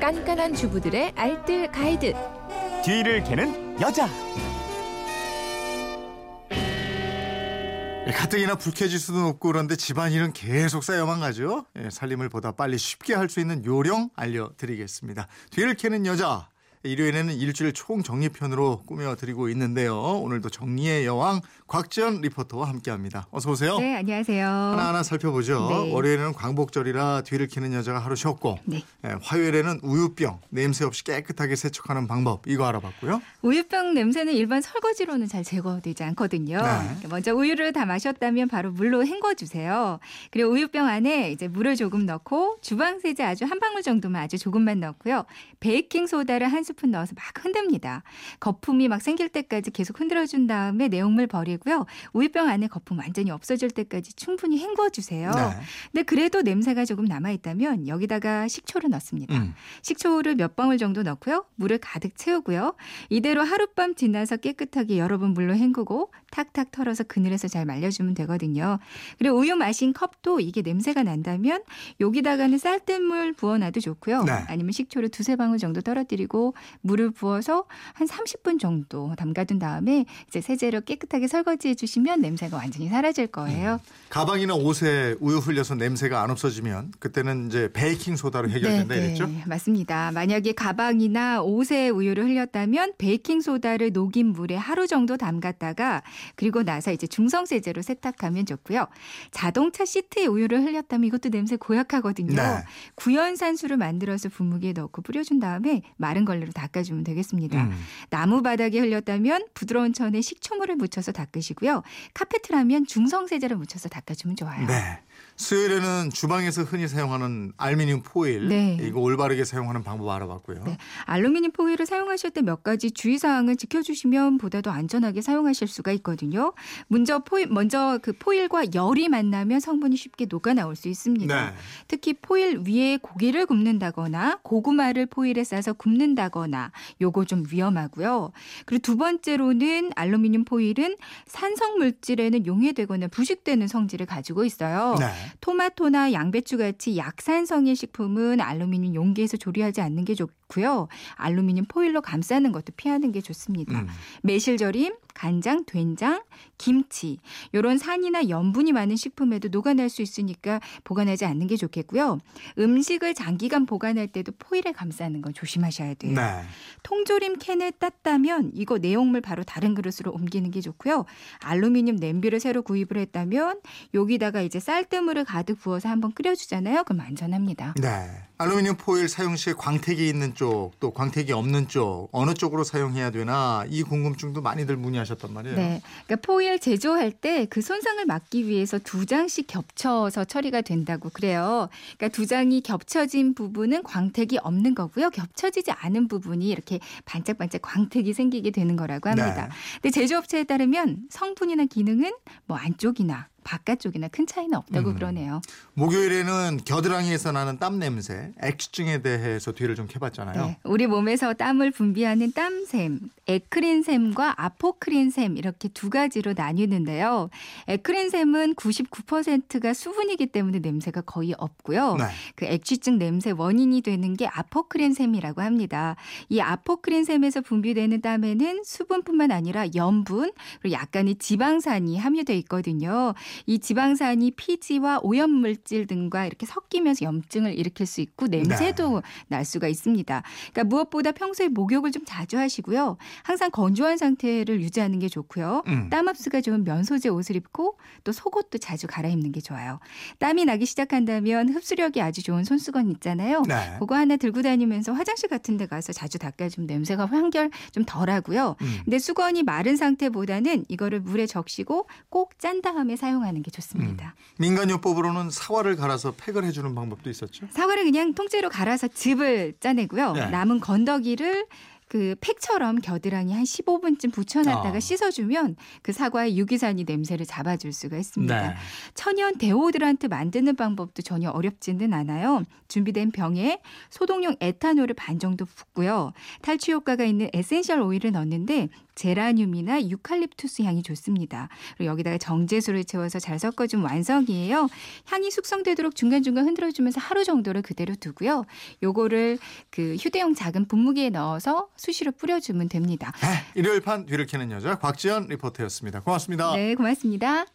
깐깐한 주부들의 알뜰 가이드. 뒤를 캐는 여자. 예, 가뜩이나 불쾌해질 수도 없고 그런데 집안일은 계속 쌓여만 가죠. 예, 살림을 보다 빨리 쉽게 할 수 있는 요령 알려드리겠습니다. 뒤를 캐는 여자. 일요일에는 일주일 총정리편으로 꾸며드리고 있는데요. 오늘도 정리의 여왕 곽지연 리포터와 함께합니다. 어서 오세요. 네, 안녕하세요. 하나하나 살펴보죠. 네. 월요일에는 광복절이라 뒤를 캐는 여자가 하루 쉬었고 네. 예, 화요일에는 우유병 냄새 없이 깨끗하게 세척하는 방법 이거 알아봤고요. 우유병 냄새는 일반 설거지로는 잘 제거되지 않거든요. 네. 먼저 우유를 다 마셨다면 바로 물로 헹궈 주세요. 그리고 우유병 안에 이제 물을 조금 넣고 주방 세제 아주 한 방울 정도만 아주 조금만 넣고요. 베이킹 소다를 한 스푼 넣어서 막 흔듭니다. 거품이 막 생길 때까지 계속 흔들어 준 다음에 내용물 버리고요. 우유병 안에 거품 완전히 없어질 때까지 충분히 헹궈 주세요. 네. 근데 그래도 냄새가 조금 남아 있다면 여기다가 식초를 넣습니다. 음. 식초를 몇 방울 정도 넣고요. 물을 가득 채우고요. 이대로 하룻밤 지나서 깨끗하게 여러 번 물로 헹구고 탁탁 털어서 그늘에서 잘 말려주면 되거든요. 그리고 우유 마신 컵도 이게 냄새가 난다면 여기다가는 쌀뜨물 부어놔도 좋고요. 네. 아니면 식초를 두세 방울 정도 떨어뜨리고 물을 부어서 한 30분 정도 담가둔 다음에 이제 세제로 깨끗하게 설거지해 주시면 냄새가 완전히 사라질 거예요. 가방이나 옷에 우유 흘려서 냄새가 안 없어지면 그때는 이제 베이킹 소다로 해결된다 이랬죠? 네, 맞습니다. 만약에 가방이나 옷에 우유를 흘렸다면 베이킹 소다를 녹인 물에 하루 정도 담갔다가 그리고 나서 이제 중성 세제로 세탁하면 좋고요. 자동차 시트에 우유를 흘렸다면 이것도 냄새 고약하거든요. 네. 구연산수를 만들어서 분무기에 넣고 뿌려준 다음에 마른 걸레로 닦아주면 되겠습니다. 음. 나무 바닥에 흘렸다면 부드러운 천에 식초물을 묻혀서 닦으시고요. 카페트라면 중성 세제를 묻혀서 닦아주면 좋아요. 네. 수요일에는 주방에서 흔히 사용하는 알루미늄 포일 네. 이거 올바르게 사용하는 방법 알아봤고요. 네. 알루미늄 포일을 사용하실 때 몇 가지 주의 사항을 지켜주시면 보다 더 안전하게 사용하실 수가 있거든요. 먼저 포일, 먼저 그 포일과 열이 만나면 성분이 쉽게 녹아 나올 수 있습니다. 네. 특히 포일 위에 고기를 굽는다거나 고구마를 포일에 싸서 굽는다거나 요거 좀 위험하고요. 그리고 두 번째로는 알루미늄 포일은 산성 물질에는 용해되거나 부식되는 성질을 가지고 있어요. 네. 토마토나 양배추 같이 약산성의 식품은 알루미늄 용기에서 조리하지 않는 게 좋고 요. 알루미늄 포일로 감싸는 것도 피하는 게 좋습니다. 음. 매실절임, 간장, 된장, 김치 이런 산이나 염분이 많은 식품에도 녹아날 수 있으니까 보관하지 않는 게 좋겠고요. 음식을 장기간 보관할 때도 포일에 감싸는 건 조심하셔야 돼요. 네. 통조림 캔을 땄다면 이거 내용물 바로 다른 그릇으로 옮기는 게 좋고요. 알루미늄 냄비를 새로 구입을 했다면 여기다가 이제 쌀뜨물을 가득 부어서 한번 끓여주잖아요. 그럼 안전합니다. 네. 알루미늄 포일 사용 시에 광택이 있는 쪽, 또 광택이 없는 쪽 어느 쪽으로 사용해야 되나 이 궁금증도 많이들 문의하셨단 말이에요. 네. 그러니까 포일 제조할 때 그 손상을 막기 위해서 두 장씩 겹쳐서 처리가 된다고 그래요. 그러니까 두 장이 겹쳐진 부분은 광택이 없는 거고요. 겹쳐지지 않은 부분이 이렇게 반짝반짝 광택이 생기게 되는 거라고 합니다. 네. 근데 제조업체에 따르면 성분이나 기능은 뭐 안쪽이나 바깥쪽이나 큰 차이는 없다고 음. 그러네요. 목요일에는 겨드랑이에서 나는 땀 냄새, 액취증에 대해서 뒤를 좀 캐봤잖아요. 네, 우리 몸에서 땀을 분비하는 땀샘, 에크린샘과 아포크린샘 이렇게 두 가지로 나뉘는데요. 에크린샘은 99%가 수분이기 때문에 냄새가 거의 없고요. 네. 그 액취증 냄새 원인이 되는 게 아포크린샘이라고 합니다. 이 아포크린샘에서 분비되는 땀에는 수분뿐만 아니라 염분 그리고 약간의 지방산이 함유돼 있거든요. 이 지방산이 피지와 오염물질 등과 이렇게 섞이면서 염증을 일으킬 수 있고 냄새도 날 수가 있습니다. 그러니까 무엇보다 평소에 목욕을 좀 자주 하시고요. 항상 건조한 상태를 유지하는 게 좋고요. 음. 땀 흡수가 좋은 면소재 옷을 입고 또 속옷도 자주 갈아입는 게 좋아요. 땀이 나기 시작한다면 흡수력이 아주 좋은 손수건 있잖아요. 네. 그거 하나 들고 다니면서 화장실 같은 데 가서 자주 닦아주면 냄새가 한결 좀 덜하고요. 음. 근데 수건이 마른 상태보다는 이거를 물에 적시고 꼭 짠 다음에 사용하는 게 좋습니다. 민간요법으로는 사과를 갈아서 팩을 해주는 방법도 있었죠. 사과를 그냥 통째로 갈아서 즙을 짜내고요. 네. 남은 건더기를 그 팩처럼 겨드랑이 한 15분쯤 붙여놨다가 아. 씻어주면 그 사과의 유기산이 냄새를 잡아줄 수가 있습니다. 네. 천연 데오드란트 만드는 방법도 전혀 어렵지는 않아요. 준비된 병에 소독용 에탄올을 반 정도 붓고요. 탈취 효과가 있는 에센셜 오일을 넣는데 제라늄이나 유칼립투스 향이 좋습니다. 그리고 여기다가 정제수를 채워서 잘 섞어주면 완성이에요. 향이 숙성되도록 중간중간 흔들어주면서 하루 정도를 그대로 두고요. 요거를 그 휴대용 작은 분무기에 넣어서 수시로 뿌려주면 됩니다. 일요일 판 뒤를 캐는 여자 곽지연 리포터였습니다. 고맙습니다. 네, 고맙습니다.